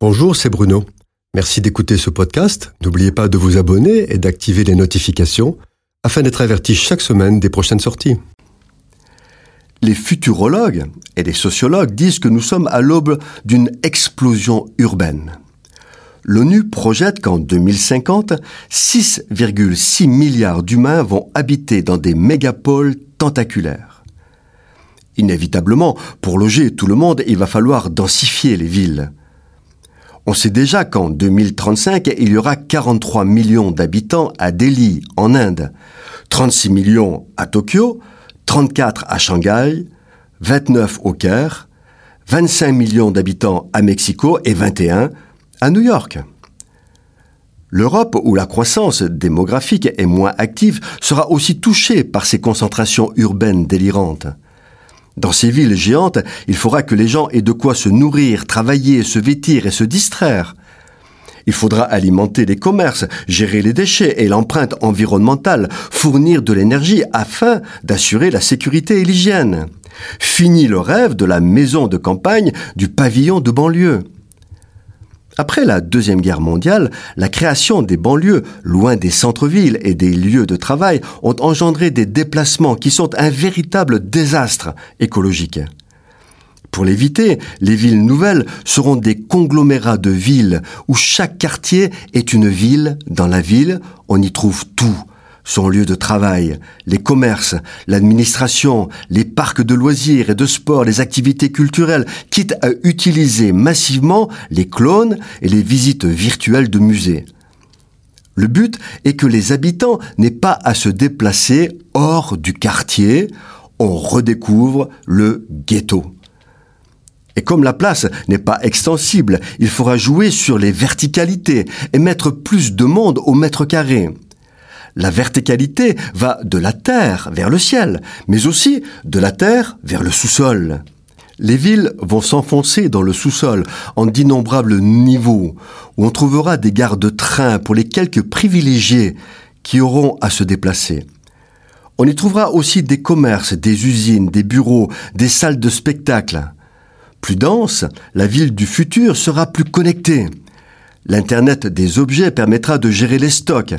Bonjour, c'est Bruno. Merci d'écouter ce podcast. N'oubliez pas de vous abonner et d'activer les notifications afin d'être averti chaque semaine des prochaines sorties. Les futurologues et les sociologues disent que nous sommes à l'aube d'une explosion urbaine. L'ONU projette qu'en 2050, 6,6 milliards d'humains vont habiter dans des mégapoles tentaculaires. Inévitablement, pour loger tout le monde, il va falloir densifier les villes. On sait déjà qu'en 2035, il y aura 43 millions d'habitants à Delhi, en Inde, 36 millions à Tokyo, 34 à Shanghai, 29 au Caire, 25 millions d'habitants à Mexico et 21 à New York. L'Europe, où la croissance démographique est moins active, sera aussi touchée par ces concentrations urbaines délirantes. Dans ces villes géantes, il faudra que les gens aient de quoi se nourrir, travailler, se vêtir et se distraire. Il faudra alimenter les commerces, gérer les déchets et l'empreinte environnementale, fournir de l'énergie afin d'assurer la sécurité et l'hygiène. Fini le rêve de la maison de campagne, du pavillon de banlieue. Après la Deuxième Guerre mondiale, la création des banlieues, loin des centres-villes et des lieux de travail, ont engendré des déplacements qui sont un véritable désastre écologique. Pour l'éviter, les villes nouvelles seront des conglomérats de villes où chaque quartier est une ville. Dans la ville, on y trouve tout son lieu de travail, les commerces, l'administration, les parcs de loisirs et de sport, les activités culturelles, quitte à utiliser massivement les clones et les visites virtuelles de musées. Le but est que les habitants n'aient pas à se déplacer hors du quartier, on redécouvre le ghetto. Et comme la place n'est pas extensible, il faudra jouer sur les verticalités et mettre plus de monde au mètre carré. La verticalité va de la terre vers le ciel, mais aussi de la terre vers le sous-sol. Les villes vont s'enfoncer dans le sous-sol en d'innombrables niveaux, où on trouvera des gares de train pour les quelques privilégiés qui auront à se déplacer. On y trouvera aussi des commerces, des usines, des bureaux, des salles de spectacle. Plus dense, la ville du futur sera plus connectée. L'Internet des objets permettra de gérer les stocks.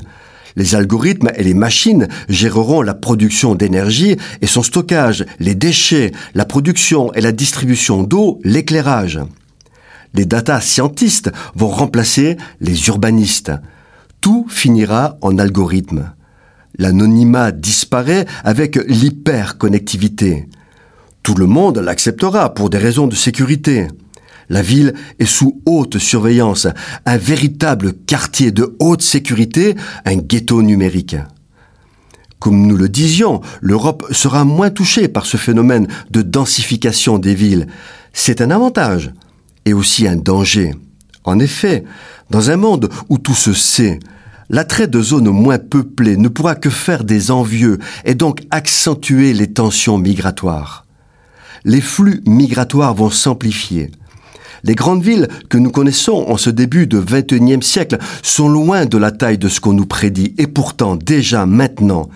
Les algorithmes et les machines géreront la production d'énergie et son stockage, les déchets, la production et la distribution d'eau, l'éclairage. Les data scientistes vont remplacer les urbanistes. Tout finira en algorithme. L'anonymat disparaît avec l'hyperconnectivité. Tout le monde l'acceptera pour des raisons de sécurité. La ville est sous haute surveillance, un véritable quartier de haute sécurité, un ghetto numérique. Comme nous le disions, l'Europe sera moins touchée par ce phénomène de densification des villes. C'est un avantage et aussi un danger. En effet, dans un monde où tout se sait, l'attrait de zones moins peuplées ne pourra que faire des envieux et donc accentuer les tensions migratoires. Les flux migratoires vont s'amplifier. Les grandes villes que nous connaissons en ce début de XXIe siècle sont loin de la taille de ce qu'on nous prédit et pourtant déjà maintenant,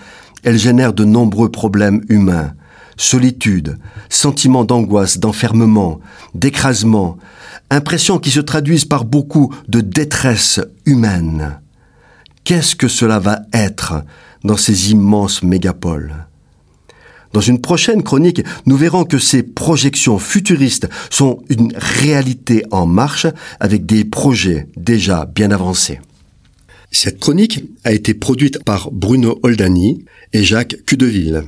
elles génèrent de nombreux problèmes humains. Solitude, sentiment d'angoisse, d'enfermement, d'écrasement, impressions qui se traduisent par beaucoup de détresse humaine. Qu'est-ce que cela va être dans ces immenses mégapoles? Dans une prochaine chronique, nous verrons que ces projections futuristes sont une réalité en marche avec des projets déjà bien avancés. Cette chronique a été produite par Bruno Oldani et Jacques Cudeville.